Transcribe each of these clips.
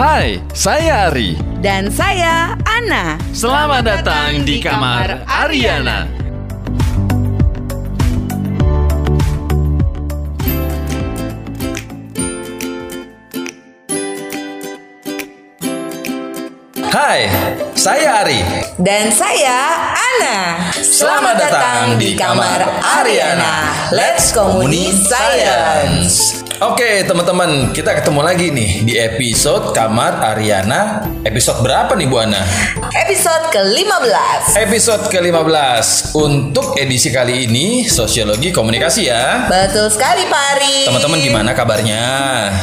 Hai, saya Ari. Dan saya Ana. Selamat datang di kamar Ariana. Hai, saya Ari. Dan saya Ana. Selamat datang di kamar Ariana. Let's Communi Science. Oke teman-teman, kita ketemu lagi nih di episode Kamar Ariana. Episode berapa nih Bu Ana? Episode ke-15. Episode ke-15 Untuk edisi kali ini Sosiologi Komunikasi ya Betul sekali Pak Ari. Teman-teman gimana kabarnya?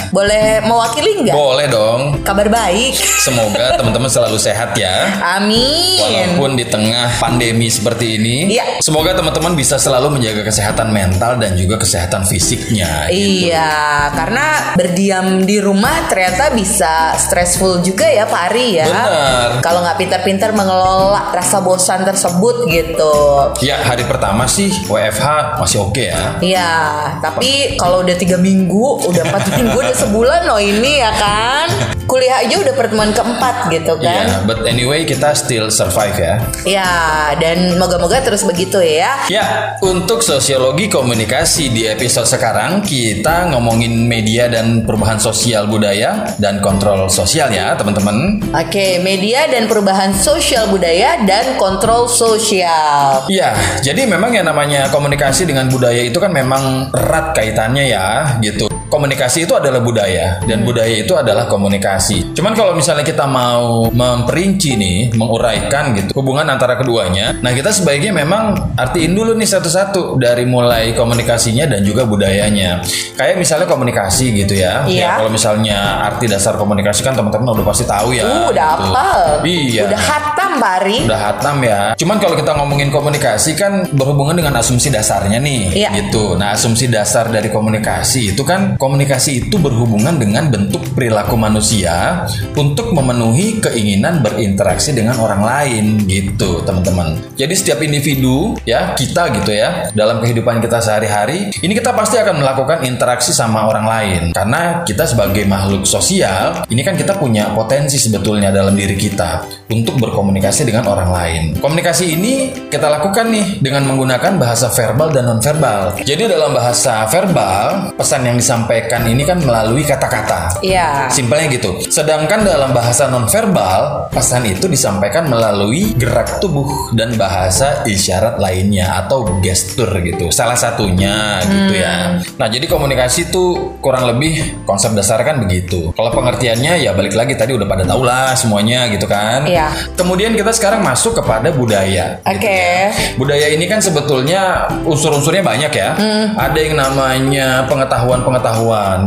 Boleh mewakili nggak? Boleh dong Kabar baik. Semoga teman-teman selalu sehat ya Amin. Walaupun di tengah pandemi seperti ini Iya. Semoga teman-teman bisa selalu menjaga kesehatan mental dan juga kesehatan fisiknya gitu. Iya, karena berdiam di rumah ternyata bisa stressful juga ya Pak Ari ya. Benar. Kalau nggak pintar-pintar mengelola rasa bosan tersebut gitu. Ya hari pertama sih WFH masih oke ya Iya, tapi kalau udah tiga minggu, udah empat minggu, udah sebulan loh ini ya kan. Kuliah aja udah pertemuan keempat gitu Iya, kan. but anyway kita still survive ya Iya, dan moga-moga terus begitu ya. Ya, untuk sosiologi komunikasi di episode sekarang kita ngomongin media dan perubahan sosial budaya dan kontrol sosial ya, teman-teman. Oke, media dan perubahan sosial budaya dan kontrol sosial. Ya, jadi memang yang namanya komunikasi dengan budaya itu kan memang erat kaitannya ya, gitu. Komunikasi itu adalah budaya dan budaya itu adalah komunikasi. Cuman kalau misalnya kita mau memperinci nih, menguraikan gitu hubungan antara keduanya, nah kita sebaiknya memang artiin dulu nih satu-satu dari mulai komunikasinya dan juga budayanya. Kayak misalnya komunikasi gitu ya. Iya. Ya, kalau misalnya arti dasar komunikasi kan teman-teman udah pasti tahu ya. Uh, udah gitu. hafal. Iya. Udah hatam, Pak Ari. Udah hatam ya. Cuman kalau kita ngomongin komunikasi kan berhubungan dengan asumsi dasarnya nih, Iya. gitu. Nah, asumsi dasar dari komunikasi itu kan komunikasi itu berhubungan dengan bentuk perilaku manusia untuk memenuhi keinginan berinteraksi dengan orang lain, gitu, teman-teman. Jadi setiap individu ya, kita gitu ya, dalam kehidupan kita sehari-hari, ini kita pasti akan melakukan interaksi sama orang lain karena kita sebagai makhluk sosial, ini kan kita punya potensi sebetulnya dalam diri kita untuk berkomunikasi dengan orang lain. Komunikasi ini kita lakukan nih dengan menggunakan bahasa verbal dan nonverbal. Jadi dalam bahasa verbal, pesan yang disampaikan ini kan melalui kata-kata. Iya. Simpelnya gitu. Sedangkan dalam bahasa nonverbal, pesan itu disampaikan melalui gerak tubuh dan bahasa isyarat lainnya atau gestur gitu. Salah satunya gitu ya. Nah, jadi komunikasi itu kurang lebih konsep dasar kan begitu. Kalau pengertiannya ya balik lagi tadi udah pada tahu lah semuanya gitu kan. Iya. Kemudian kita sekarang masuk kepada budaya. gitu Oke. ya. Budaya ini kan sebetulnya unsur-unsurnya banyak ya. Ada yang namanya pengetahuan-pengetahuan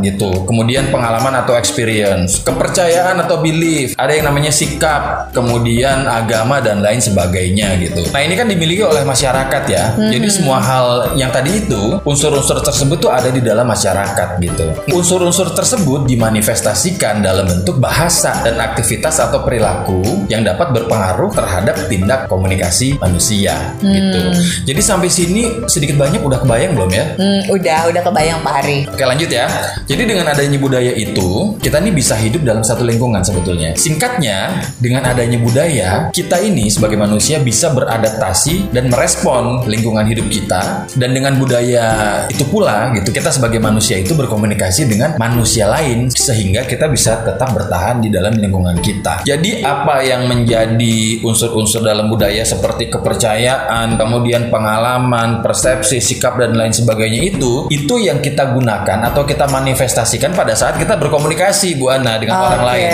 gitu. Kemudian pengalaman atau experience, kepercayaan atau belief, ada yang namanya sikap, kemudian agama dan lain sebagainya gitu. Nah, ini kan dimiliki oleh masyarakat ya. Jadi semua hal yang tadi itu, unsur-unsur tersebut tuh ada di dalam masyarakat gitu. Unsur-unsur tersebut dimanifestasikan dalam bentuk bahasa dan aktivitas atau perilaku yang dapat berpengaruh terhadap tindak komunikasi manusia gitu. Jadi sampai sini sedikit banyak udah kebayang belum ya? Hmm, udah, udah kebayang Pak Ari. Oke lanjut ya. Jadi dengan adanya budaya itu, kita nih bisa hidup dalam satu lingkungan sebetulnya. Singkatnya, dengan adanya budaya, kita ini sebagai manusia bisa beradaptasi dan merespon lingkungan hidup kita. Dan dengan budaya itu pula, gitu, kita sebagai manusia itu berkomunikasi dengan manusia lain sehingga kita bisa tetap bertahan di dalam lingkungan kita. Jadi apa yang menjadi unsur-unsur dalam budaya seperti kepercayaan, kemudian pengalaman, persepsi, sikap dan lain sebagainya itu, itu yang kita gunakan atau kita manifestasikan pada saat kita berkomunikasi Bu Ana dengan orang Oke. lain.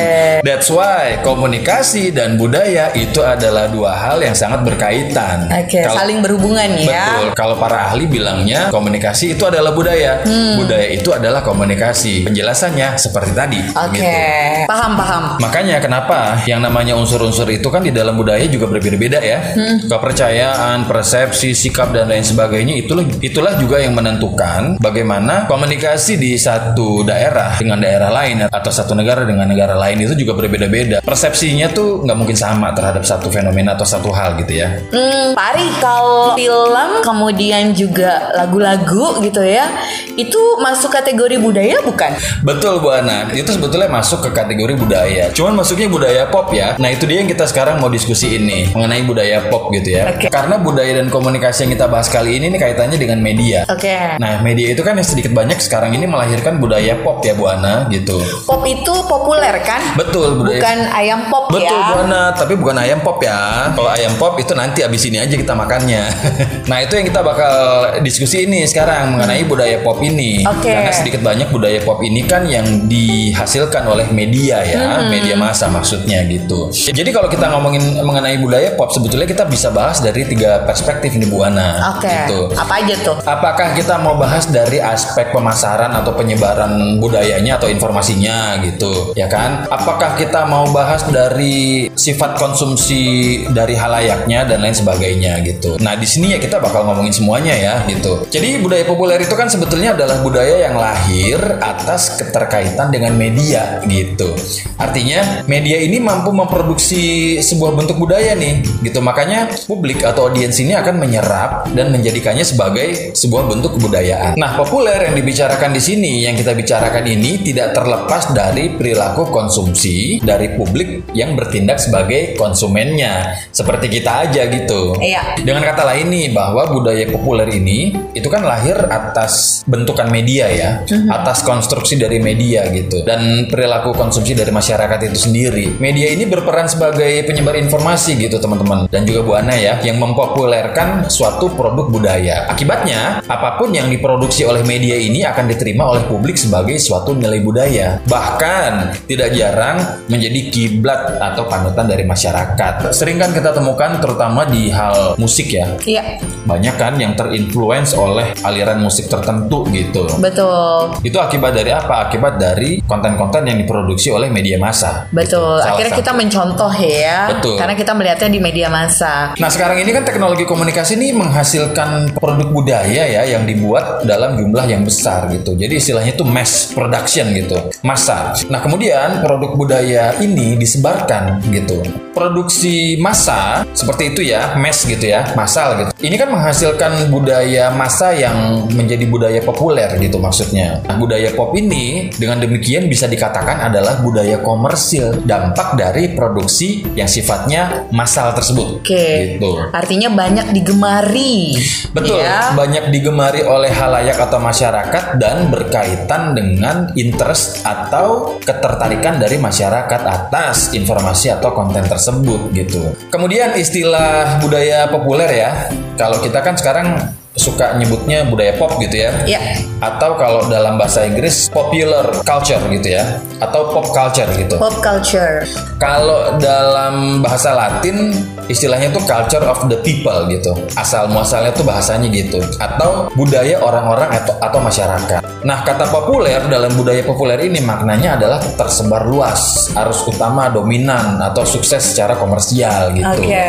That's why komunikasi dan budaya itu adalah dua hal yang sangat berkaitan. Oke, Kalau- saling berhubungan ya. Betul. Kalau para ahli bilangnya komunikasi itu adalah budaya. Hmm. Budaya itu adalah komunikasi. Penjelasannya seperti tadi. Oke, begitu. paham paham. Makanya kenapa yang namanya unsur-unsur itu kan di dalam budaya juga berbeda-beda ya. Kepercayaan, persepsi, sikap dan lain sebagainya itulah itulah juga yang menentukan bagaimana komunikasi di di satu daerah dengan daerah lain atau satu negara dengan negara lain itu juga berbeda-beda. Persepsinya tuh nggak mungkin sama terhadap satu fenomena atau satu hal gitu ya. Hmm, Pak Ari, kalau film kemudian juga lagu-lagu gitu ya, itu masuk kategori budaya bukan? Betul Bu Ana, itu sebetulnya masuk ke kategori budaya. Cuman masuknya budaya pop ya. Nah itu dia yang kita sekarang mau diskusi ini mengenai budaya pop gitu ya. Oke. Karena budaya dan komunikasi yang kita bahas kali ini nih kaitannya dengan media. Oke. Nah media itu kan yang sedikit banyak sekarang ini melahirkan budaya pop ya Bu Ana gitu. Pop itu populer kan? Betul budaya. Bukan ayam pop Betul ya. Bu Ana, tapi bukan ayam pop ya. Kalau ayam pop itu nanti abis ini aja kita makannya. nah itu yang kita bakal diskusi ini sekarang mengenai budaya pop ini. Oke. Karena sedikit banyak budaya pop ini kan yang dihasilkan oleh media ya, Hmm. media massa maksudnya gitu. Jadi kalau kita ngomongin mengenai budaya pop sebetulnya kita bisa bahas dari tiga perspektif ini Bu Ana. Oke. Gitu. Apa aja tuh? Apakah kita mau bahas dari aspek pemasaran atau penyebaran budayanya atau informasinya gitu, ya kan? Apakah kita mau bahas dari sifat konsumsi dari halayaknya dan lain sebagainya gitu. Nah, di sini ya kita bakal ngomongin semuanya ya gitu. Jadi budaya populer itu kan sebetulnya adalah budaya yang lahir atas keterkaitan dengan media gitu. Artinya media ini mampu memproduksi sebuah bentuk budaya nih gitu. Makanya publik atau audiens ini akan menyerap dan menjadikannya sebagai sebuah bentuk kebudayaan. Nah, populer yang dibicarakan di sini, yang kita bicarakan ini tidak terlepas dari perilaku konsumsi dari publik yang bertindak sebagai konsumennya, seperti kita aja gitu. Iya. Dengan kata lain nih, bahwa budaya populer ini itu kan lahir atas bentukan media ya, atas konstruksi dari media gitu, dan perilaku konsumsi dari masyarakat itu sendiri. Media ini berperan sebagai penyebar informasi gitu teman-teman, dan juga Bu Ana ya, yang mempopulerkan suatu produk budaya. Akibatnya, apa pun yang diproduksi oleh media ini akan diterima oleh publik sebagai suatu nilai budaya. Bahkan tidak jarang menjadi kiblat atau panutan dari masyarakat. Sering kan kita temukan terutama di hal musik ya. Iya, Banyak kan yang terinfluence oleh aliran musik tertentu gitu. betul. Itu akibat dari apa? Akibat dari konten-konten yang diproduksi oleh media massa. Betul. Gitu. Akhirnya satu. kita mencontoh ya. Betul. Karena kita melihatnya di media massa. Nah sekarang ini kan teknologi komunikasi ini menghasilkan produk budaya ya yang dibuat dalam jumlah yang besar gitu. Jadi istilahnya itu mass production gitu, massa. Nah kemudian produk budaya ini disebarkan gitu. Produksi massa seperti itu ya, mass gitu ya, massal gitu. Ini kan menghasilkan budaya massa yang menjadi budaya populer gitu maksudnya. Nah budaya pop ini dengan demikian bisa dikatakan adalah budaya komersil dampak dari produksi yang sifatnya massal tersebut. Oke. Gitu. Artinya banyak digemari. Betul, Ya. banyak digemari oleh halayak atau masyarakat dan berkaitan dengan interest atau ketertarikan dari masyarakat atas informasi atau konten tersebut gitu. Kemudian istilah budaya populer ya. Kalau kita kan sekarang suka nyebutnya budaya pop gitu ya. Ya. Atau kalau dalam bahasa Inggris popular culture gitu ya. Atau pop culture gitu. Pop culture. Kalau dalam bahasa Latin istilahnya tuh culture of the people gitu. Asal muasalnya tuh bahasanya gitu. Atau budaya orang-orang atau atau masyarakat. Nah, kata populer dalam budaya populer ini maknanya adalah tersebar luas, arus utama dominan atau sukses secara komersial gitu. Oke.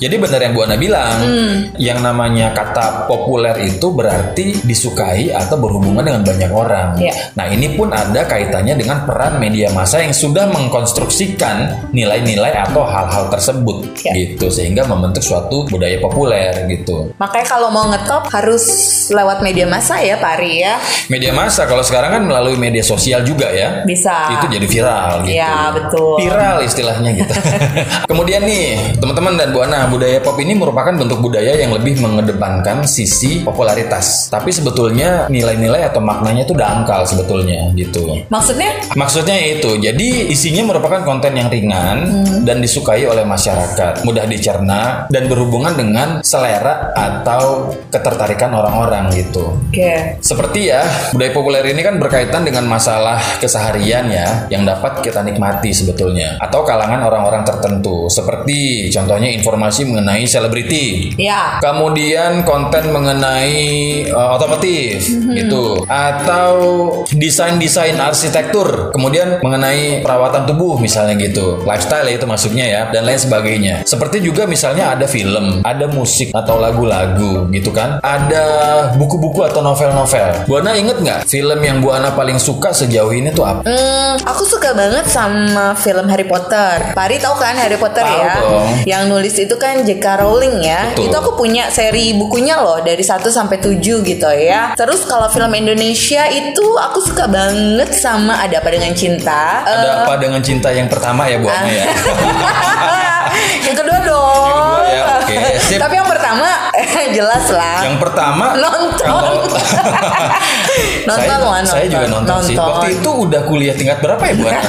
Jadi benar yang Bu Ana bilang, yang namanya kata populer itu berarti disukai atau berhubungan dengan banyak orang. Iya. Nah ini pun ada kaitannya dengan peran media massa yang sudah mengkonstruksikan nilai-nilai atau hal-hal tersebut, Iya. Gitu sehingga membentuk suatu budaya populer gitu. Makanya kalau mau ngetop harus lewat media massa ya, Pak Ari ya. Media massa kalau sekarang kan melalui media sosial juga ya. Bisa. Itu jadi viral gitu. Iya, betul. Viral istilahnya gitu. Kemudian nih, teman-teman dan Bu Ana, budaya pop ini merupakan bentuk budaya yang lebih mengedepankan sisi popularitas. Tapi sebetulnya nilai-nilai atau maknanya itu dangkal sebetulnya gitu. Maksudnya? Maksudnya itu, jadi isinya merupakan konten yang ringan Hmm. dan disukai oleh masyarakat, mudah dicerna dan berhubungan dengan selera atau ketertarikan orang-orang gitu. Oke. Seperti ya, budaya populer ini kan berkaitan dengan masalah keseharian ya, yang dapat kita nikmati sebetulnya. Atau kalangan orang-orang tertentu, seperti contohnya informasi mengenai selebriti. Ya. Kemudian konten mengenai uh, otomotif gitu atau desain-desain arsitektur, kemudian mengenai perawatan tubuh misalnya gitu. Lifestyle ya itu masuknya ya dan lain sebagainya. Seperti Seperti juga misalnya ada film, ada musik atau lagu-lagu gitu kan. Ada buku-buku atau novel-novel. Bu Ana inget nggak film yang Bu Ana paling suka sejauh ini tuh apa? Hmm, aku suka banget sama film Harry Potter. Pari tahu kan Harry Potter Tahu ya? dong. Yang nulis itu kan J.K. Rowling ya. Betul. Itu aku punya seri bukunya loh dari 1 sampai 7 gitu ya. Terus kalau film Indonesia itu aku suka banget sama Ada Apa Dengan Cinta. Ada Eh, apa dengan cinta yang pertama ya Bu Ana ya? yang kedua dong. Yang kedua ya, oke, sip. Tapi yang pertama jelas lah. Yang pertama Nonton. Nonton saya, lah, Saya juga nonton, sih. Nonton. Waktu itu udah kuliah tingkat berapa ya Bu Ana?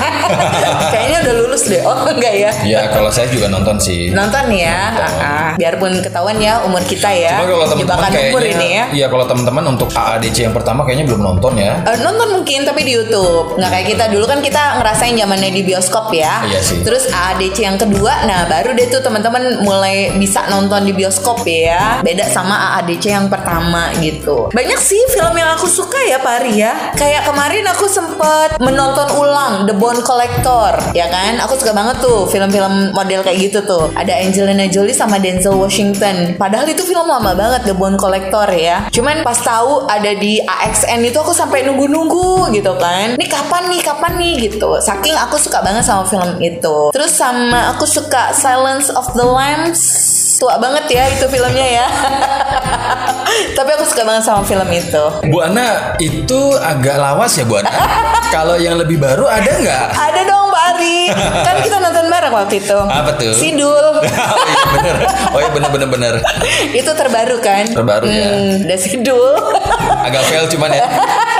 Kayaknya udah lulus deh. Oh enggak ya? ya kalau saya juga nonton sih. Nonton ya, Nonton. Ah, ah. biarpun ketahuan ya umur kita ya. Cuma kalau teman-teman kayaknya, umur ini ya. Iya kalau teman-teman untuk AADC yang pertama kayaknya belum nonton ya. Eh, nonton mungkin tapi di YouTube nggak kayak kita dulu kan kita ngerasain zamannya di bioskop ya. Iya sih. Terus AADC yang kedua, nah baru deh tuh teman-teman mulai bisa nonton di bioskop ya. Beda sama AADC yang pertama gitu. Banyak sih film yang aku suka ya Pari ya. Kayak kemarin aku sempet menonton ulang The Bone Collector ya kan. Aku suka banget tuh film-film model kayak gitu tuh. Ada Angelina Jolie sama Denzel Washington. Padahal itu film lama banget The Bone Collector ya. Cuman pas tahu ada di AXN itu aku sampai nunggu-nunggu gitu kan. Ini kapan nih, kapan nih gitu. Saking aku suka banget sama film itu. Terus sama aku suka Silence of the Lambs. Tua banget ya itu filmnya ya. Tapi aku suka banget sama film itu. Bu Ana itu agak lawas ya Bu Ana. kalau yang lebih baru ada nggak? Ada dong Mbak Ari. Kan kita nonton bareng waktu itu. Apa tuh? Sidul. oh iya bener. Oh iya bener bener bener. itu terbaru kan? Terbaru ya. Hmm, udah Sidul. Agak fail cuman ya.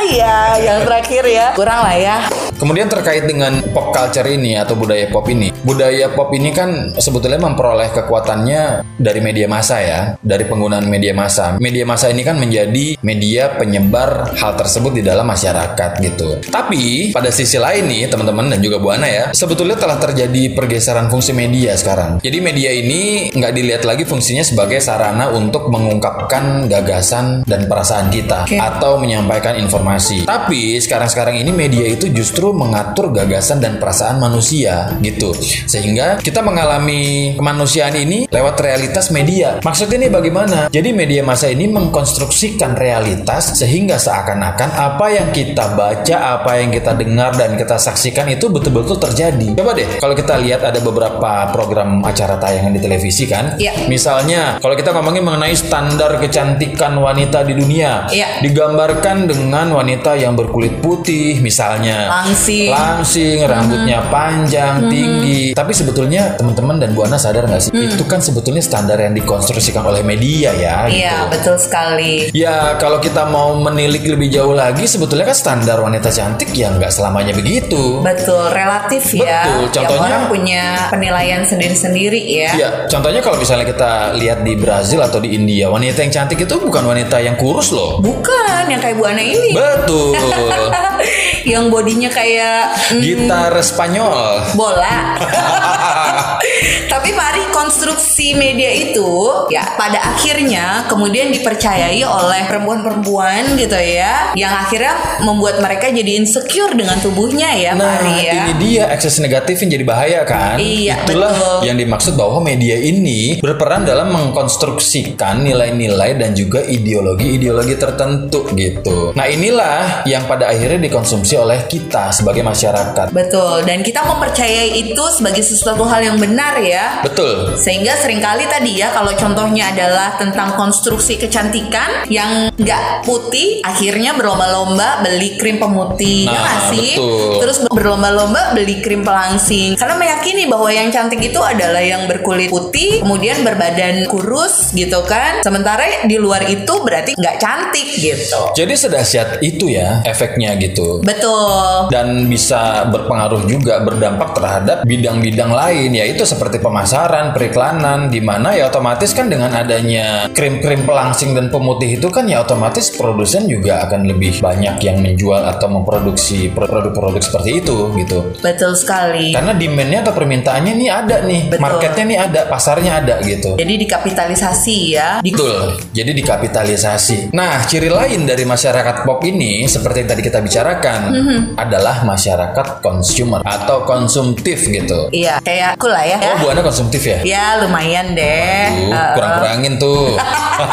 Iya, yang terakhir ya. Kurang lah ya. Kemudian terkait dengan pop culture ini atau budaya pop ini, budaya pop ini kan sebetulnya memperoleh kekuatannya dari media massa ya, dari penggunaan media massa. Media massa ini kan menjadi media penyebar hal tersebut di dalam masyarakat gitu. Tapi pada sisi lain nih teman-teman dan juga Bu Ana ya, sebetulnya telah terjadi pergeseran fungsi media sekarang. Jadi media ini nggak dilihat lagi fungsinya sebagai sarana untuk mengungkapkan gagasan dan perasaan kita Oke. atau menyampaikan informasi. Tapi sekarang-sekarang ini media itu justru mengatur gagasan dan perasaan manusia gitu. Sehingga kita mengalami kemanusiaan ini lewat realitas media. Maksudnya ini bagaimana? Jadi media massa ini mengkonstruksikan realitas sehingga seakan-akan apa yang kita baca, apa yang kita dengar dan kita saksikan itu betul-betul terjadi. Coba deh kalau kita lihat ada beberapa program acara tayangan di televisi kan. Iya. Misalnya kalau kita ngomongin mengenai standar kecantikan wanita di dunia, Iya. digambarkan dengan wanita yang berkulit putih misalnya Langsing. langsing rambutnya panjang tinggi tapi sebetulnya teman-teman dan Bu Ana sadar nggak sih itu kan sebetulnya standar yang dikonstruksikan oleh media ya Iya, gitu. betul sekali. Ya kalau kita mau menilik lebih jauh lagi sebetulnya kan standar wanita cantik ya nggak selamanya begitu. Betul, relatif ya. Betul, contohnya- orang punya penilaian sendiri-sendiri ya. Ya, contohnya kalau misalnya kita lihat di Brazil atau di India, wanita yang cantik itu bukan wanita yang kurus loh. Bukan yang kayak Bu Ana ini. Betul. yang bodinya kayak mm, Gitar Spanyol. bola. Tapi mari konstruksi media itu ya pada akhirnya kemudian dipercayai oleh perempuan-perempuan gitu ya yang akhirnya membuat mereka jadi insecure dengan tubuhnya ya Nah, Mari ya. ini dia ekses negatif yang jadi bahaya kan? Iya, Itulah betul. yang dimaksud bahwa media ini berperan dalam mengkonstruksikan nilai-nilai dan juga ideologi-ideologi tertentu gitu. Nah, inilah yang pada akhirnya dikonsumsi oleh kita sebagai masyarakat. Betul dan kita mempercayai itu sebagai sesuatu hal yang benar ya. Betul. Sehingga sering kali tadi ya kalau contohnya adalah tentang konstruksi kecantikan yang nggak putih akhirnya berlomba-lomba beli krim pemutih ya Nah, nggak sih? betul. Terus berlomba-lomba beli krim pelangsing karena meyakini bahwa yang cantik itu adalah yang berkulit putih kemudian berbadan kurus gitu kan. Sementara di luar itu berarti nggak cantik gitu. Jadi sedahsyat itu ya efeknya gitu. Betul. dan bisa berpengaruh juga berdampak terhadap bidang-bidang lain yaitu seperti pemasaran, periklanan di mana ya otomatis kan dengan adanya krim-krim pelangsing dan pemutih itu kan ya otomatis produsen juga akan lebih banyak yang menjual atau memproduksi produk-produk seperti itu gitu. Betul sekali. Karena demand-nya atau permintaannya nih ada nih, Betul. marketnya nih ada, pasarnya ada gitu. Jadi dikapitalisasi ya. Di Betul. Jadi dikapitalisasi. Nah, ciri lain dari masyarakat pop ini seperti yang tadi kita bicarakan Mhm. adalah masyarakat consumer atau konsumtif gitu. Iya, kayak aku lah ya. Oh, Bu Ana konsumtif ya? Ya lumayan deh. Eh, kurang-kurangin tuh.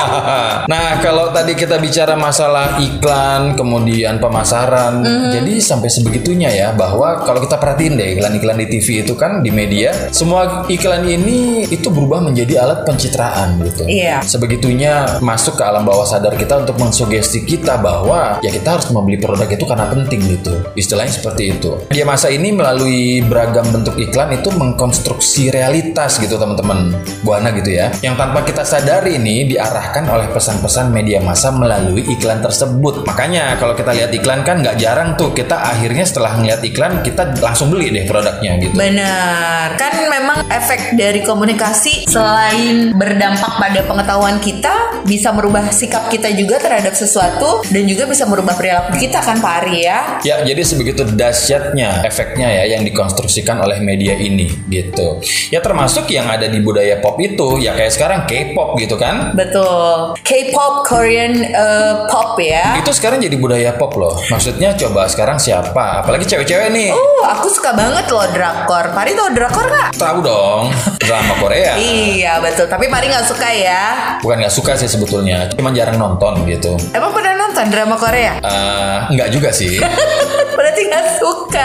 nah, kalau tadi kita bicara masalah iklan, kemudian pemasaran, Mhm. jadi sampai sebegitunya ya bahwa kalau kita perhatiin deh iklan-iklan di TV itu kan di media, semua iklan ini itu berubah menjadi alat pencitraan gitu. Iya. Sebegitunya masuk ke alam bawah sadar kita untuk mensugesti kita bahwa ya kita harus membeli produk itu karena penting gitu. Istilahnya seperti itu. Dia masa ini melalui beragam bentuk iklan itu mengkonstruksi realitas gitu teman-teman. Buana gitu ya. Yang tanpa kita sadari ini diarahkan oleh pesan-pesan media massa melalui iklan tersebut. Makanya kalau kita lihat iklan kan nggak jarang tuh kita akhirnya setelah ngeliat iklan kita langsung beli deh produknya gitu. Benar, kan memang efek dari komunikasi selain berdampak pada pengetahuan kita, bisa merubah sikap kita juga terhadap sesuatu dan juga bisa merubah perilaku kita kan Pak Ari ya. Ya, jadi sebegitu dahsyatnya efeknya ya yang dikonstruksikan oleh media ini gitu. Ya termasuk yang ada di budaya pop itu, ya kayak sekarang K-pop gitu kan. Betul. K-pop, Korean eh, pop ya. Itu sekarang jadi budaya pop loh. Maksudnya coba sekarang siapa? Apalagi cewek-cewek nih. Uh, aku suka banget loh drakor. Pari tau drakor gak? Tahu dong, drama Korea. Iya betul, tapi Pari nggak suka ya. Bukan nggak suka sih sebetulnya, cuma jarang nonton gitu. Emang pernah nonton drama Korea? Eh, nggak juga sih. Berarti nggak suka.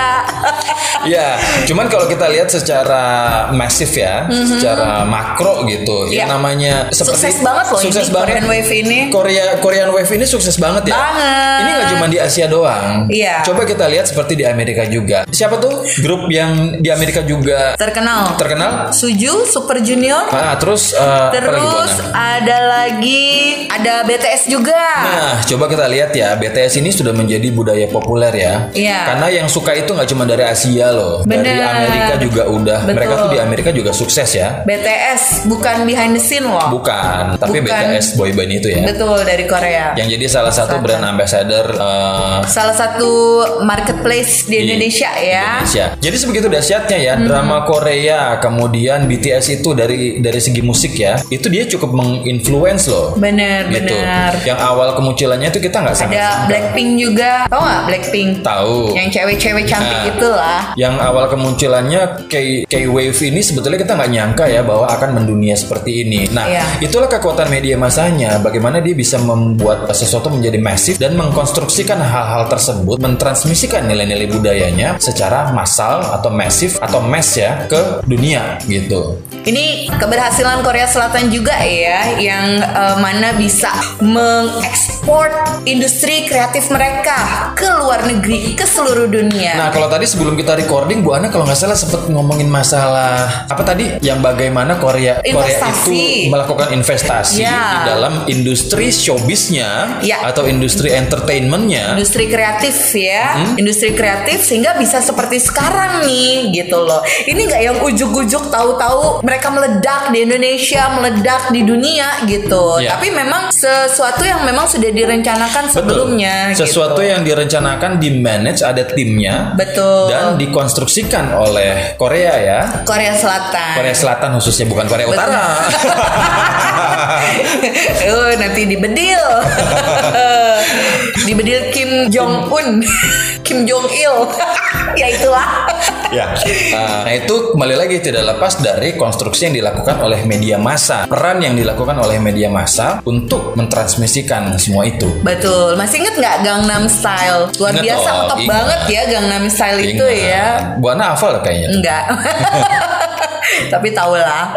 Ya, cuman kalau kita lihat secara masif ya, secara makro gitu, Iya. yang namanya Sukses banget loh sukses ini banget. Korean Wave ini. Korea Korean Wave ini sukses banget ya. Banget. Ini nggak cuma di Asia doang. Iya. Coba kita lihat seperti di Amerika juga. Siapa tuh grup yang di Amerika juga Terkenal. terkenal? Suju, Super Junior. Ah, terus lagi, Terus ada lagi ada BTS juga. Nah, coba kita lihat ya, BTS ini sudah menjadi budaya populer ya. Iya. Karena yang suka itu nggak cuma dari Asia loh, dari Bener. Amerika juga udah. Betul. Mereka tuh di Amerika juga sukses ya. BTS bukan behind the scene loh. Bukan, tapi Bukan. BTS boyband itu ya. Betul dari Korea. Yang jadi salah satu brand ambassador eh, Salah satu marketplace di Indonesia ya. Indonesia. Jadi sebegitu dahsyatnya ya Hmm. drama Korea, kemudian BTS itu dari dari segi musik ya, itu dia cukup menginfluence loh. Bener Gitu. bener. Yang awal kemunculannya itu kita nggak Ada sangka. Blackpink juga. Tahu nggak Blackpink? Tahu. Yang cewek-cewek cantik Nah. itulah. Yang awal kemunculannya K K Wave ini sebetulnya kita nggak nyangka ya bahwa akan mendunia seperti ini. Nah, Iya. itulah kekuatan media masanya. Bagaimana dia bisa membuat sesuatu menjadi masif dan mengkonstruksikan hal-hal tersebut, mentransmisikan nilai-nilai budayanya secara massal atau masif atau mass ya ke dunia gitu. Ini keberhasilan Korea Selatan juga ya, yang eh, mana bisa mengekspor industri kreatif mereka ke luar negeri, ke seluruh dunia. Nah, kalau tadi sebelum kita recording, Bu Ana kalau nggak salah sempat ngomongin masalah apa tadi yang bagaimana Korea Korea Investasi. itu melakukan investasi Ya. di dalam industri showbiznya Ya. atau industri entertainmentnya. industri kreatif ya, Hmm? industri kreatif sehingga bisa seperti sekarang nih gitu loh. Ini nggak yang ujuk-ujuk tahu-tahu mereka meledak di Indonesia, meledak di dunia gitu. Ya. Tapi memang sesuatu yang memang sudah direncanakan sebelumnya. Sesuatu gitu. yang direncanakan di manage ada timnya betul. dan dikonstruksikan oleh Korea ya. Korea Selatan. Korea Selatan khususnya bukan Korea Betul. Utara. oh, nanti dibedil. dibedil Kim Jong Un, Kim Jong Il. ya itulah. ya. Nah, itu kembali lagi tidak lepas dari konstruksi yang dilakukan oleh media massa. Peran yang dilakukan oleh media massa untuk mentransmisikan semua itu. Betul. Masih inget nggak Gangnam Style? Luar Ingat biasa ingat. banget ya Gangnam Style itu Ingat. ya. Bu Ana hafal kayaknya. Enggak. Tapi tau lah.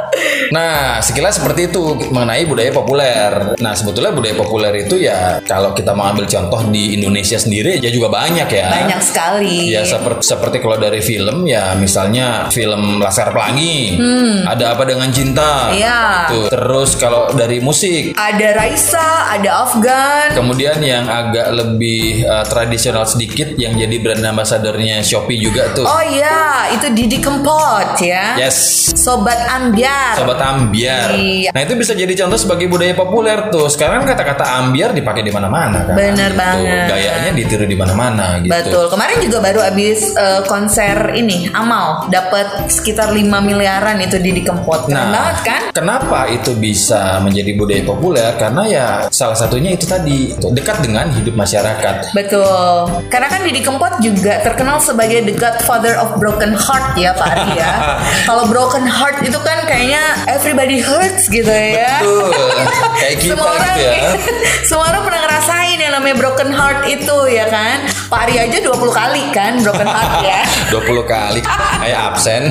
Nah, sekilas seperti itu mengenai budaya populer. Nah, sebetulnya budaya populer itu ya kalau kita mau ambil contoh di Indonesia sendiri ya juga banyak ya. Banyak sekali. Ya seperti seperti kalau dari film ya misalnya film Laskar Pelangi, ada apa dengan cinta, Hmm. Iya. Tuh. Terus kalau dari musik, Ada Raisa, ada Afgan. kemudian yang agak lebih uh, tradisional sedikit yang jadi brand ambassadornya Shopee juga tuh. Oh iya, itu Didi Kempot ya. Yes, Sobat Ambiar. sobat ambiar. Iya. Nah itu bisa jadi contoh sebagai budaya populer tuh. Sekarang kata-kata ambiar dipakai di mana-mana kan. Bener Gitu. banget. Gayanya ditiru di mana-mana gitu. Betul. Kemarin juga baru habis eh, konser ini Amal dapat sekitar 5 miliaran itu Didi Kempot. Keren Nah, banget kan? kenapa itu bisa menjadi budaya populer? Karena ya salah satunya itu tadi dekat dengan hidup masyarakat. Betul. Karena kan Didi Kempot juga terkenal sebagai the godfather of broken heart ya Pak Ari ya. Kalau broken heart itu kan kayaknya everybody hurts gitu ya. Betul. Kayak kita semua orang, gitu ya. semua orang pernah ngerasain yang namanya broken heart itu ya kan. Pak Ari aja 20 kali kan broken heart ya. 20 kali kayak absen.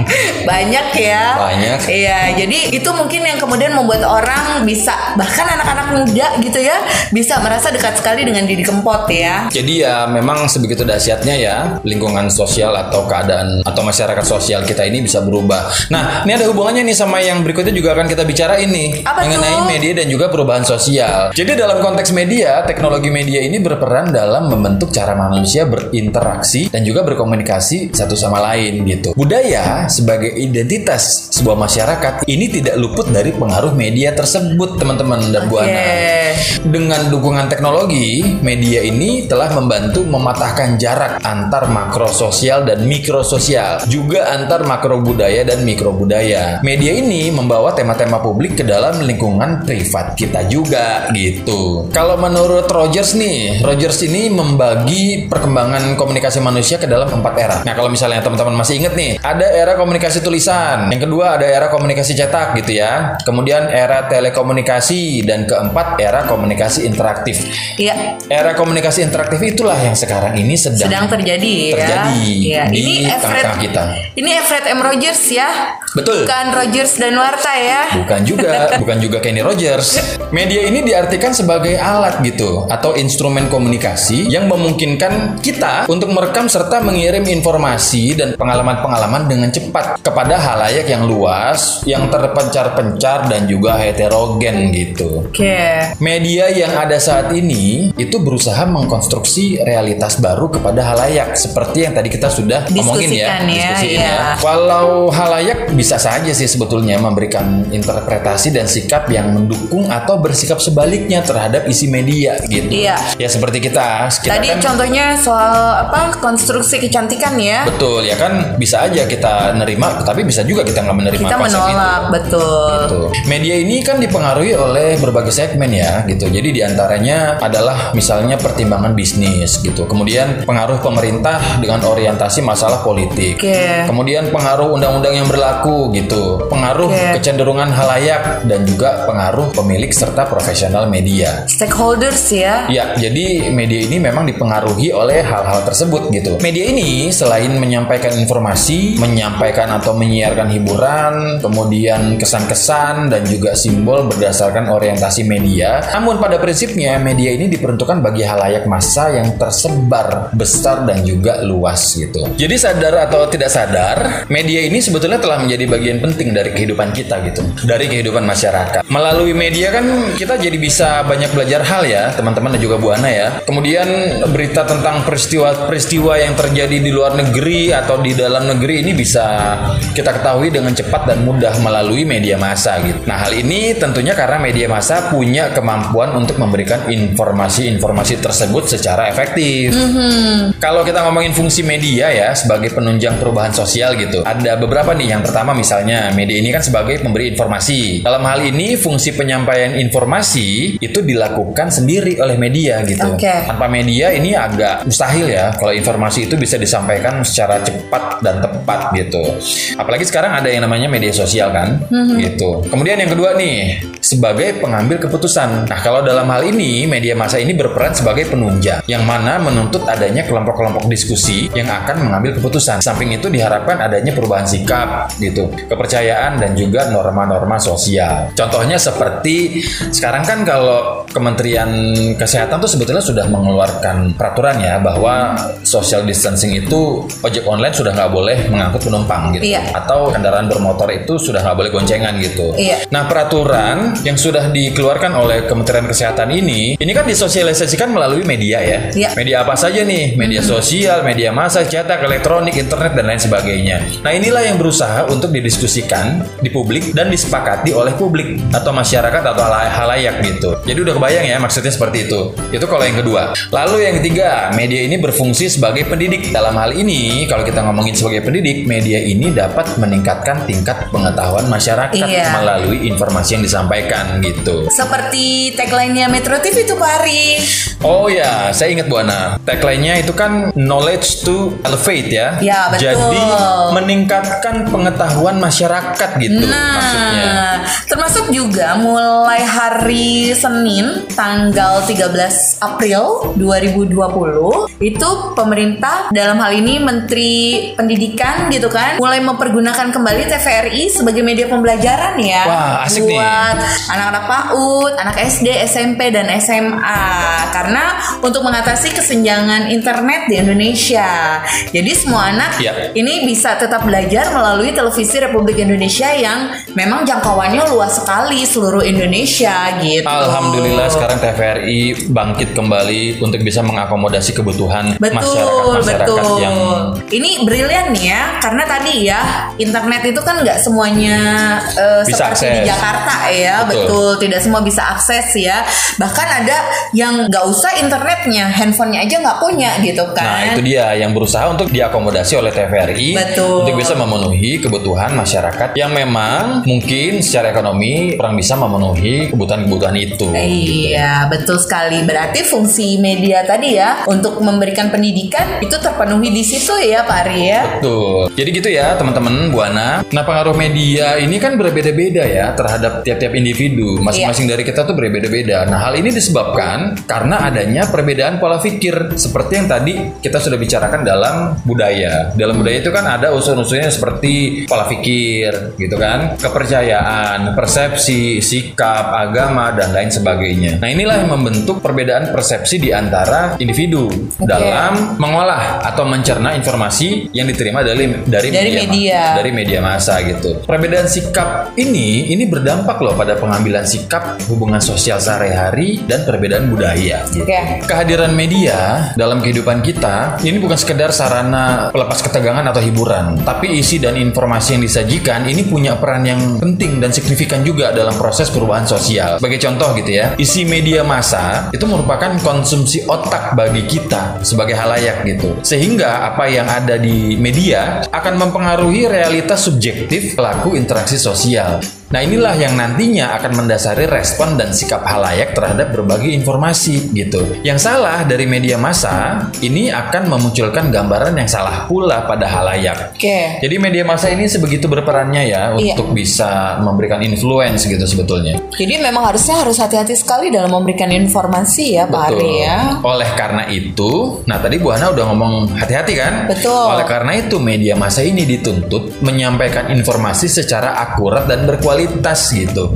Banyak ya. Banyak. Iya, jadi itu mungkin yang kemudian membuat orang bisa bahkan anak-anak muda gitu ya bisa merasa dekat sekali dengan Didi Kempot ya. Jadi ya memang sebegitu dahsyatnya ya lingkungan sosial atau keadaan atau masyarakat sosial kita ini bisa berubah. Nah, ini ada hubungannya nih sama yang berikutnya juga akan kita bicara ini Apa mengenai tuh? media dan juga perubahan sosial. Jadi dalam konteks media, teknologi media ini berperan dalam membentuk cara manusia berinteraksi dan juga berkomunikasi satu sama lain gitu. Budaya sebagai identitas sebuah masyarakat ini tidak luput dari pengaruh media tersebut, teman-teman dan Bu Oke. Ana. Dengan dukungan teknologi, media ini telah membantu mematahkan jarak antar makro sosial dan mikro sosial, juga antar makro budaya dan mikro budaya. Media ini membawa tema-tema publik ke dalam lingkungan privat kita juga gitu. Kalau menurut Rogers nih, Rogers ini membagi perkembangan komunikasi manusia ke dalam empat era. Nah, kalau misalnya teman-teman masih inget nih, ada era komunikasi tulisan, yang kedua ada era komunikasi cetak gitu ya. Kemudian era telekomunikasi dan keempat era komunikasi interaktif. Iya. Era komunikasi interaktif itulah yang sekarang ini sedang, Sedang terjadi, terjadi ya. Di Ini Everett kita. Ini Everett M Rogers ya. Betul. Bukan Rogers dan Warta ya. Bukan juga, bukan juga Kenny Rogers. Media ini diartikan sebagai alat gitu atau instrumen komunikasi yang memungkinkan kita untuk merekam serta mengirim informasi dan pengalaman-pengalaman dengan cepat kepada halayak yang luas, yang terpencar-pencar dan juga heterogen gitu. Oke. Media yang ada saat ini itu berusaha mengkonstruksi realitas baru kepada halayak seperti yang tadi kita sudah ngomongin ya, ya, diskusiin iya. Walau halayak bisa saja sih sebetulnya memberikan interpretasi dan sikap yang mendukung atau bersikap sebaliknya terhadap isi media gitu. Iya. Ya seperti kita, kita Tadi kan contohnya soal apa konstruksi kecantikan ya. betul ya kan bisa aja kita nerima, tapi bisa juga kita nggak menerima Kita menolak, itu. betul. Gitu. Media ini kan dipengaruhi oleh berbagai segmen ya gitu. Jadi di antaranya adalah misalnya pertimbangan bisnis gitu. Kemudian pengaruh pemerintah dengan orientasi masalah politik. Oke. Kemudian pengaruh undang-undang yang berlaku gitu. Pengaruh Oke. kecenderungan halayak dan juga pengaruh pemilik serta profesional media. Stakeholders ya. Ya, jadi media ini memang dipengaruhi oleh hal-hal tersebut gitu. Media ini selain menyampaikan informasi, menyampaikan atau menyiarkan hiburan, kemudian kesan-kesan dan juga simbol berdasarkan orientasi media. Namun pada prinsipnya media ini diperuntukkan bagi halayak massa yang tersebar besar dan juga luas gitu. Jadi sadar atau tidak sadar, media ini sebetulnya telah menjadi bagian penting dari kehidupan kita gitu, dari kehidupan masyarakat. Melalui media kan kita jadi bisa banyak belajar hal ya, teman-teman dan juga Bu Ana ya. Kemudian berita tentang peristiwa-peristiwa yang terjadi di luar negeri atau di dalam negeri ini bisa kita ketahui dengan cepat dan mudah melalui media massa gitu. Nah, hal ini tentunya karena media massa punya kemampuan untuk memberikan informasi-informasi tersebut secara efektif. Kalau kita ngomongin fungsi media ya sebagai penunjang perubahan sosial gitu. Ada beberapa nih. Yang pertama misalnya media ini kan sebagai pemberi informasi. Dalam hal ini fungsi penyampaian informasi itu dilakukan sendiri oleh media gitu. Oke. Tanpa media ini agak mustahil ya kalau informasi itu bisa disampaikan secara cepat dan tepat gitu. Apalagi sekarang ada yang namanya media sosial kan, gitu. Kemudian yang kedua nih, sebagai pengambil keputusan. Nah, kalau dalam hal ini media massa ini berperan sebagai penunjang yang mana menuntut adanya kelompok-kelompok diskusi yang akan mengambil keputusan. Samping itu diharapkan adanya perubahan sikap gitu, kepercayaan dan juga norma-norma sosial. Contohnya seperti sekarang kan kalau Kementerian Kesehatan tuh sebetulnya sudah mengeluarkan peraturan ya bahwa social distancing itu ojek online sudah nggak boleh mengangkut penumpang gitu, Iya. atau kendaraan bermotor itu sudah nggak boleh goncengan gitu. Iya. Nah peraturan yang sudah dikeluarkan oleh Kementerian Kesehatan ini, ini kan disosialisasikan melalui media ya. Iya. Media apa saja nih? Media sosial, media massa, cetak, elektronik, internet dan lain sebagainya. Nah inilah yang berusaha untuk didiskusikan di publik dan disepakati oleh publik atau masyarakat atau halay- halayak gitu. Jadi udah kebayang ya maksudnya seperti itu. Itu kalau yang kedua. Lalu yang ketiga, media ini berfungsi sebagai pendidik. Dalam hal ini, kalau kita ngomongin sebagai pendidik, media ini dapat meningkatkan tingkat pengetahuan masyarakat Iya. melalui informasi yang disampaikan gitu. Seperti tagline-nya Metro TV itu Pak Ari. Oh ya, saya ingat Bu Ana. Tagline-nya itu kan knowledge to elevate ya. Ya, betul. Jadi meningkatkan pengetahuan masyarakat gitu maksudnya. Termasuk juga mulai hari Senin tanggal 13 April 2020 itu pemerintah dalam hal ini Menteri Pendidikan gitu kan mulai mempergunakan kembali TVRI sebagai media pembelajaran ya Wah, asik buat anak-anak PAUD, anak SD, SMP dan SMA karena untuk mengatasi kesenjangan internet di Indonesia. Jadi semua anak Iya. ini bisa tetap belajar melalui televisi Republik Indonesia yang memang jangkauannya luas sekali seluruh Indonesia gitu. Alhamdulillah sekarang TVRI bangkit kembali untuk bisa mengakomodasi kebutuhan Betul, masyarakat-masyarakat betul. yang Ini brilian nih ya, karena tadi ya internet itu kan nggak semuanya eh, Bisa seperti di akses. Jakarta ya, Betul. betul. Tidak semua bisa akses ya. Bahkan ada yang nggak usah internetnya, handphonenya aja nggak punya gitu kan. Nah itu dia yang berusaha untuk diakomodasi oleh TVRI Betul. untuk bisa memenuhi kebutuhan masyarakat yang memang mungkin secara ekonomi kurang bisa memenuhi kebutuhan-kebutuhan itu. Iya, betul sekali. Berarti fungsi media tadi ya untuk memberikan pendidikan itu terpenuhi di situ ya, Pak Ari ya. Betul. Jadi gitu ya teman-teman Buana. Nah pengaruh media ini kan berbeda-beda ya terhadap tiap-tiap individu. Masing-masing Iya. dari kita tuh berbeda-beda. Nah hal ini disebabkan karena adanya perbedaan pola pikir seperti yang tadi kita sudah bicarakan dalam budaya. Dalam budaya itu kan ada unsur-unsurnya seperti pola pikir, gitu kan, kepercayaan, persepsi, sikap, agama dan lain sebagainya. Nah inilah yang membentuk perbedaan persepsi di antara individu dalam mengolah atau mencerna informasi yang diterima dari dari, Dari media. dari media massa gitu. Perbedaan sikap ini ini berdampak loh pada pengambilan sikap hubungan sosial sehari-hari dan perbedaan budaya. Gitu. Oke. Kehadiran media dalam kehidupan kita ini bukan sekedar sarana pelepas ketegangan atau hiburan, tapi isi dan informasi yang disajikan ini punya peran yang penting dan signifikan juga dalam proses perubahan sosial. Sebagai contoh gitu ya, isi media massa itu merupakan konsumsi otak bagi kita sebagai halayak gitu. Sehingga apa yang ada di media akan mempengaruhi realitas subjektif pelaku interaksi sosial. Nah inilah yang nantinya akan mendasari respon dan sikap halayak terhadap berbagai informasi gitu. Yang salah dari media massa ini akan memunculkan gambaran yang salah pula pada halayak. Oke. Jadi media massa ini sebegitu berperannya ya Iya. untuk bisa memberikan influence gitu sebetulnya. Jadi memang harusnya harus hati-hati sekali dalam memberikan informasi ya, Pak Ari ya. Oleh karena itu, nah tadi Bu Hana udah ngomong hati-hati kan? Betul. Oleh karena itu media massa ini dituntut menyampaikan informasi secara akurat dan berkualitas gitu.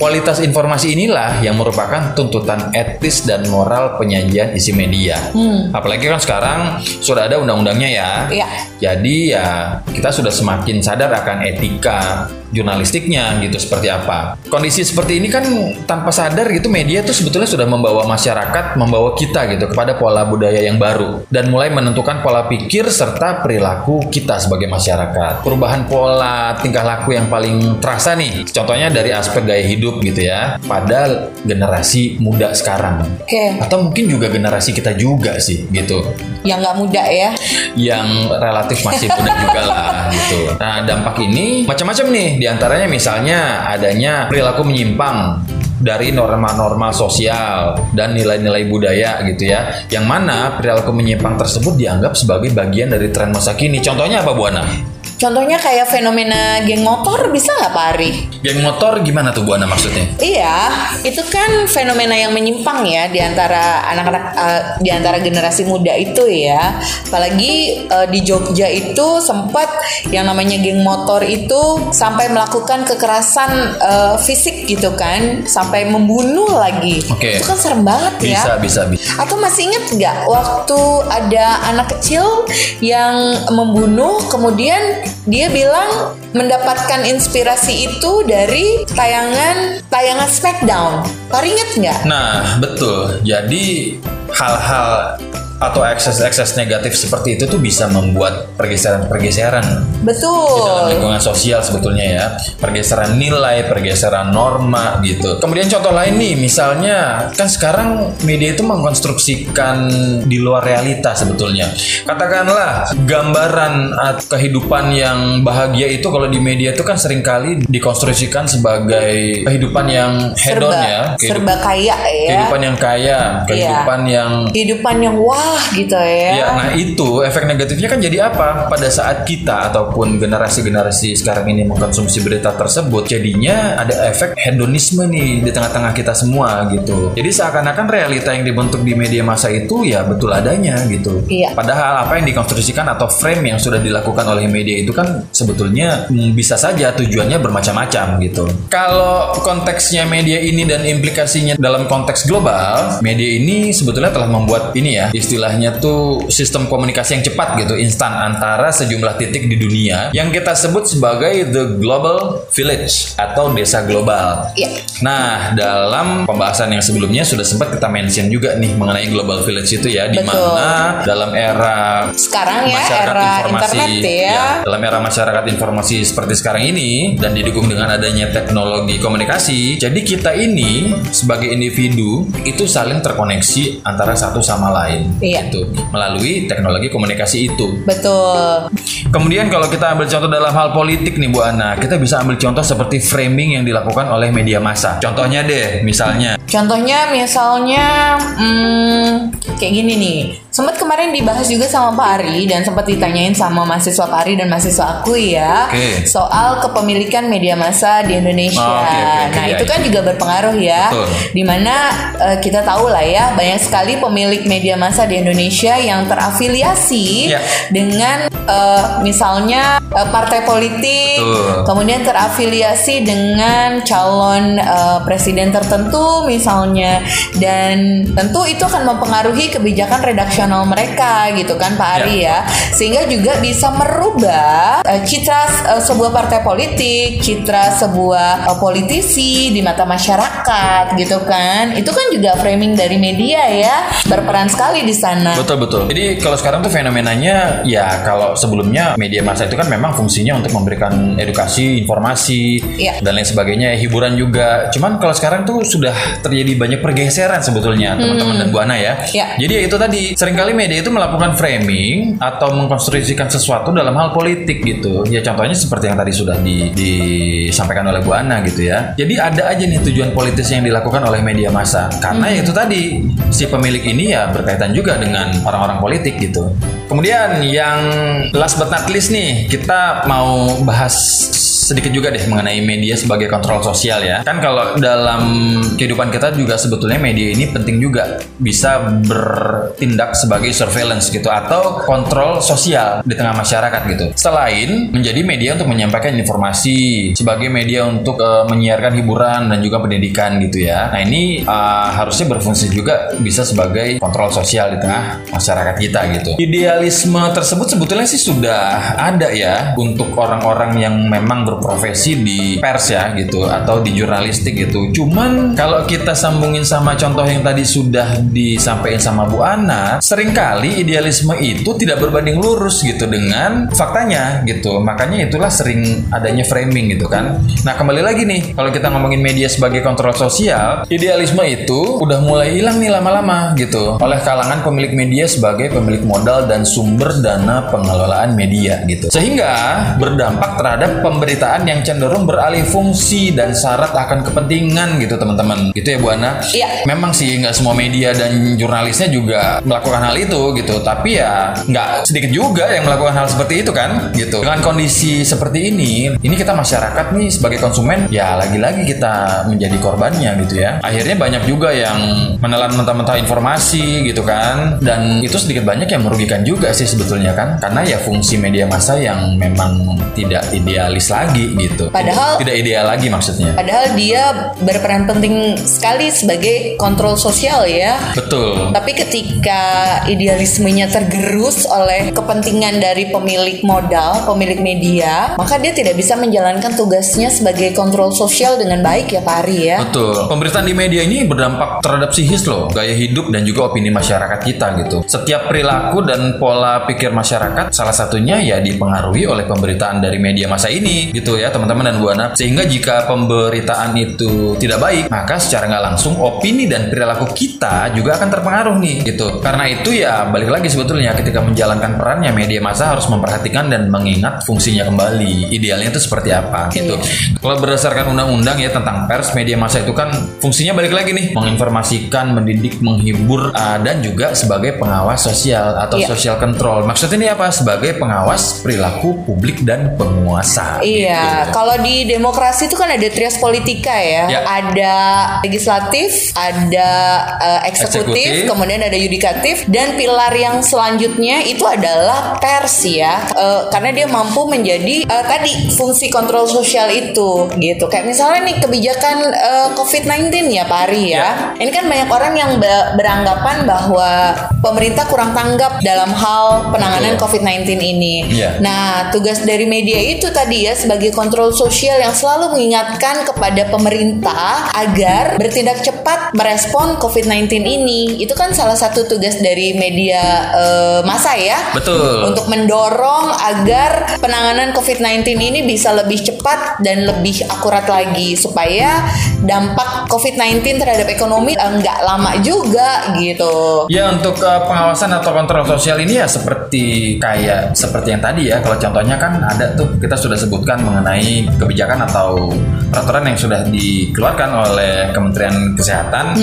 Kualitas informasi inilah yang merupakan tuntutan etis dan moral penyajian isi media. Apalagi kan sekarang sudah ada undang-undangnya ya. Iya. Jadi ya kita sudah semakin sadar akan etika jurnalistiknya gitu seperti apa. Kondisi seperti ini kan tanpa sadar gitu media tuh sebetulnya sudah membawa masyarakat, membawa kita gitu kepada pola budaya yang baru dan mulai menentukan pola pikir serta perilaku kita sebagai masyarakat. Perubahan pola tingkah laku yang paling terasa nih, contohnya dari aspek gaya hidup gitu ya, pada generasi muda sekarang. Oke. Atau mungkin juga generasi kita juga sih gitu Yang nggak muda ya. yang relatif masih muda juga lah gitu. Nah dampak ini macam-macam nih di antaranya misalnya adanya perilaku menyimpang dari norma-norma sosial dan nilai-nilai budaya gitu ya yang mana perilaku menyimpang tersebut dianggap sebagai bagian dari tren masa kini contohnya apa Bu Ana? Contohnya kayak fenomena geng motor bisa nggak Pak Ari? Geng motor gimana tuh Bu Ana maksudnya? Iya, itu kan fenomena yang menyimpang ya di antara anak-anak eh, di antara generasi muda itu ya. Apalagi eh, di Jogja itu sempat yang namanya geng motor itu sampai melakukan kekerasan eh, fisik gitu kan, sampai membunuh lagi. Oke. Itu kan serem banget ya. Bisa, bisa, bisa. Atau masih inget nggak waktu ada anak kecil yang membunuh, kemudian dia bilang mendapatkan inspirasi itu dari tayangan tayangan Smackdown. Pak inget nggak? Nah, betul. Jadi hal-hal atau ekses-ekses negatif seperti itu tuh bisa membuat pergeseran-pergeseran di dalam Betul. lingkungan sosial sebetulnya ya pergeseran nilai pergeseran norma gitu kemudian contoh lain nih misalnya kan sekarang media itu mengkonstruksikan di luar realita sebetulnya katakanlah gambaran kehidupan yang bahagia itu kalau di media itu kan sering kali dikonstruksikan sebagai kehidupan yang hedon Serba, ya kehidup- serba kaya ya. kehidupan yang kaya kehidupan yang Kehidupan yang wah gitu ya. Ya, nah itu efek negatifnya kan jadi apa? Pada saat kita ataupun generasi-generasi sekarang ini mengkonsumsi berita tersebut, jadinya ada efek hedonisme nih di tengah-tengah kita semua gitu. Jadi seakan-akan realita yang dibentuk di media massa itu ya betul adanya gitu. Iya. Padahal apa yang dikonstruksikan atau frame yang sudah dilakukan oleh media itu kan sebetulnya bisa saja tujuannya bermacam-macam gitu. Kalau konteksnya media ini dan implikasinya dalam konteks global, media ini sebetulnya telah membuat ini ya, istilahnya tuh sistem komunikasi yang cepat gitu, instan antara sejumlah titik di dunia yang kita sebut sebagai the global village atau desa global. Iya. Nah, dalam pembahasan yang sebelumnya sudah sempat kita mention juga nih mengenai global village itu ya, di mana dalam era Sekarang ya masyarakat era informasi internet ya. dalam era masyarakat informasi seperti sekarang ini dan didukung dengan adanya teknologi komunikasi jadi kita ini sebagai individu itu saling terkoneksi antara satu sama lain Iya. gitu melalui teknologi komunikasi itu Betul. kemudian kalau kita ambil contoh dalam hal politik nih Bu Ana kita bisa ambil contoh seperti framing yang dilakukan oleh media massa contohnya deh misalnya Contohnya misalnya hmm, kayak gini nih. Sempat kemarin dibahas juga sama Pak Ari dan sempat ditanyain sama mahasiswa Pak Ari dan mahasiswa aku ya Oke. soal kepemilikan media massa di Indonesia. Oh, oke, oke, oke, nah ya, itu kan ya. juga berpengaruh ya. Betul. Di mana eh, kita tahu lah ya banyak sekali pemilik media massa di Indonesia yang terafiliasi Ya. dengan eh, misalnya eh, partai politik, Betul. kemudian terafiliasi dengan calon eh, presiden tertentu misalnya dan tentu itu akan mempengaruhi kebijakan redaksional mereka gitu kan Pak Ari ya sehingga juga bisa merubah eh, citra eh, sebuah partai politik citra sebuah eh, politisi di mata masyarakat gitu kan itu kan juga framing dari media ya berperan sekali di sana Betul betul. Jadi kalau sekarang tuh fenomenanya ya kalau sebelumnya media massa itu kan memang fungsinya untuk memberikan edukasi, informasi Iya. dan lain sebagainya, hiburan juga. Cuman kalau sekarang tuh sudah terjadi banyak pergeseran sebetulnya teman-teman dan Bu Ana ya. Iya. Jadi ya itu tadi sering kali media itu melakukan framing atau mengkonstruksikan sesuatu dalam hal politik gitu. Ya contohnya seperti yang tadi sudah di- disampaikan oleh Bu Ana gitu ya. Jadi ada aja nih tujuan politis yang dilakukan oleh media massa. Karena ya itu tadi si pemilik ini ya berkaitan juga dengan orang-orang politik gitu. Kemudian yang last but not least nih, kita mau bahas sedikit juga deh mengenai media sebagai kontrol sosial ya. Kan kalau dalam kehidupan kita juga sebetulnya media ini penting juga bisa bertindak sebagai surveillance gitu atau kontrol sosial di tengah masyarakat gitu. Selain menjadi media untuk menyampaikan informasi, sebagai media untuk eh, menyiarkan hiburan dan juga pendidikan gitu ya. Nah, ini eh, harusnya berfungsi juga bisa sebagai kontrol sosial di tengah masyarakat kita gitu. Idealisme tersebut sebetulnya sih sudah ada ya untuk orang-orang yang memang berprofesi di pers ya gitu atau di jurnalistik gitu. Cuman kalau kita sambungin sama contoh yang tadi sudah disampaikan sama Bu Ana, sering kali idealisme itu tidak berbanding lurus gitu dengan faktanya gitu. Makanya itulah sering adanya framing gitu kan. Nah, kembali lagi nih kalau kita ngomongin media sebagai kontrol sosial, idealisme itu udah mulai hilang nih lama-lama gitu oleh kalangan pemilik media sebagai pemilik modal dan sumber dana pengelolaan media gitu. Sehingga berdampak terhadap pemberitaan yang cenderung beralih fungsi dan syarat akan kepentingan gitu teman-teman. Gitu ya Bu Ana? Iya. Memang sih nggak semua media dan jurnalisnya juga melakukan hal itu gitu. Tapi ya nggak sedikit juga yang melakukan hal seperti itu kan gitu. Dengan kondisi seperti ini, ini kita masyarakat nih sebagai konsumen ya lagi-lagi kita menjadi korbannya gitu ya. Akhirnya banyak juga yang menelan mentah-mentah informasi gitu kan. Dan itu sedikit banyak yang merugikan juga juga sih sebetulnya kan, karena ya fungsi media massa yang memang tidak idealis lagi gitu. Padahal- tidak ideal lagi maksudnya. Padahal dia berperan penting sekali sebagai kontrol sosial ya. Betul. Tapi ketika idealismenya tergerus oleh kepentingan dari pemilik modal, pemilik media, maka dia tidak bisa menjalankan tugasnya sebagai kontrol sosial dengan baik ya Pak Ari ya. Betul. Pemberitaan di media ini berdampak terhadap psikis loh, gaya hidup dan juga opini masyarakat kita gitu. Setiap perilaku dan pola pikir masyarakat salah satunya ya dipengaruhi oleh pemberitaan dari media masa ini gitu ya teman-teman dan Bu Ana. Sehingga jika pemberitaan itu tidak baik, maka secara nggak langsung opini dan perilaku kita juga akan terpengaruh nih gitu. Karena itu ya balik lagi sebetulnya ketika menjalankan perannya media massa harus memperhatikan dan mengingat fungsinya kembali. Idealnya itu seperti apa gitu. Kalau berdasarkan undang-undang ya tentang pers, media massa itu kan fungsinya balik lagi nih, menginformasikan, mendidik, menghibur, uh, dan juga sebagai pengawas sosial atau Iya. social control. Maksudnya ini apa? Sebagai pengawas perilaku publik dan penguasa. Iya, gitu. kalau di demokrasi itu kan ada trias politika ya. Ya. Ada legislatif, ada eh, eksekutif, Eksekutif. kemudian ada yudikatif dan pilar yang selanjutnya itu adalah pers ya. Eh, karena dia mampu menjadi eh, tadi fungsi kontrol sosial itu gitu. Kayak misalnya nih kebijakan eh, COVID-19 ya Pak Ari ya. Ini kan banyak orang yang be- beranggapan bahwa pemerintah kurang tanggap dalam hal penanganan Betul. COVID-19 ini. Iya. Nah, tugas dari media itu tadi ya sebagai kontrol sosial yang selalu mengingatkan kepada pemerintah agar bertindak cepat merespon COVID-19 ini. Itu kan salah satu tugas dari media eh, massa ya. Betul. Untuk mendorong agar penanganan COVID-19 ini bisa lebih cepat dan lebih akurat lagi supaya dampak COVID-19 terhadap ekonomi eh, nggak lama juga gitu. Ya untuk uh, pengawasan atau kontrol sosial ini ya seperti kayak seperti yang tadi ya. Kalau contohnya kan ada tuh kita sudah sebutkan mengenai kebijakan atau peraturan yang sudah dikeluarkan oleh Kementerian Kesehatan.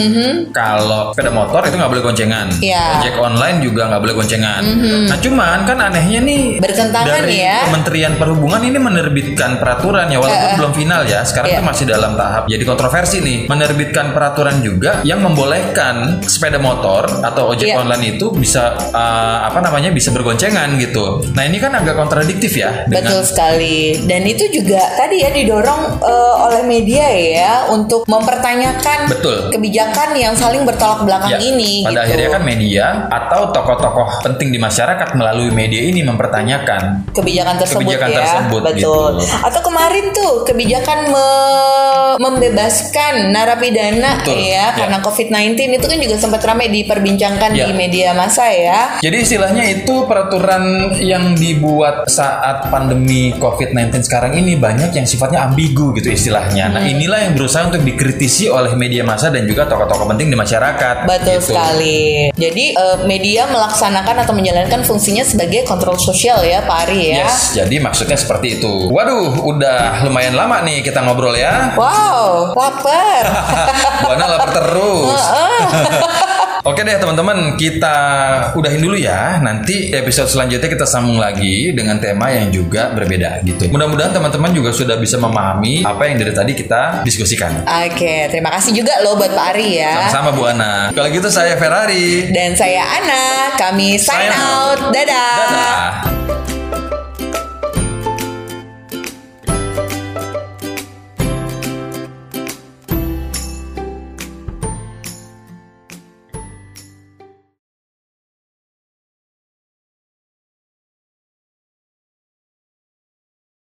Kalau sepeda motor itu nggak boleh goncengan. Mhm. Ojek online juga nggak boleh goncengan. Nah cuman kan anehnya nih Bertentangan dari ya. Kementerian Perhubungan ini menerbitkan peraturan ya walaupun belum final ya. Sekarang Iya. itu masih dalam tahap jadi kontroversi nih. Menerbitkan peraturan juga yang membolehkan sepeda motor atau ojek Iya. online itu bisa uh, apa namanya bisa bergoncengan gitu. Nah ini kan agak kontradiktif ya Betul dengan sekali. Dan itu juga tadi ya didorong eh, oleh media ya untuk mempertanyakan Betul. kebijakan yang saling bertolak belakang Ya, ini. pada gitu. akhirnya kan media atau tokoh-tokoh penting di masyarakat melalui media ini mempertanyakan kebijakan tersebut Kebijakan ya tersebut, betul gitu. atau kemarin tuh kebijakan me- membebaskan narapidana Betul, ya ya. karena COVID-19 itu kan juga sempat ramai diperbincangkan Ya. di media massa ya Jadi istilahnya itu peraturan yang dibuat saat pandemi COVID-19 sekarang ini banyak yang sifatnya ambigu gitu istilahnya. Nah Hmm. inilah yang berusaha untuk dikritisi oleh media massa dan juga tokoh-tokoh penting di masyarakat. Betul gitu. sekali. Jadi eh, media melaksanakan atau menjalankan fungsinya sebagai kontrol sosial ya, Pak Ari ya. Yes, jadi maksudnya seperti itu. Waduh, udah lumayan lama nih kita ngobrol ya. Wow, lapar. Buana lapar terus. Oke deh teman-teman, kita udahin dulu ya. Nanti episode selanjutnya kita sambung lagi dengan tema yang juga berbeda gitu. Mudah-mudahan teman-teman juga sudah bisa memahami apa yang dari tadi kita diskusikan. Oke, terima kasih juga loh buat Pak Ari ya. Sama-sama Bu Ana. Kalau gitu saya Ferrari. Dan saya Ana, kami sign Sign out. out. Dadah. Dadah.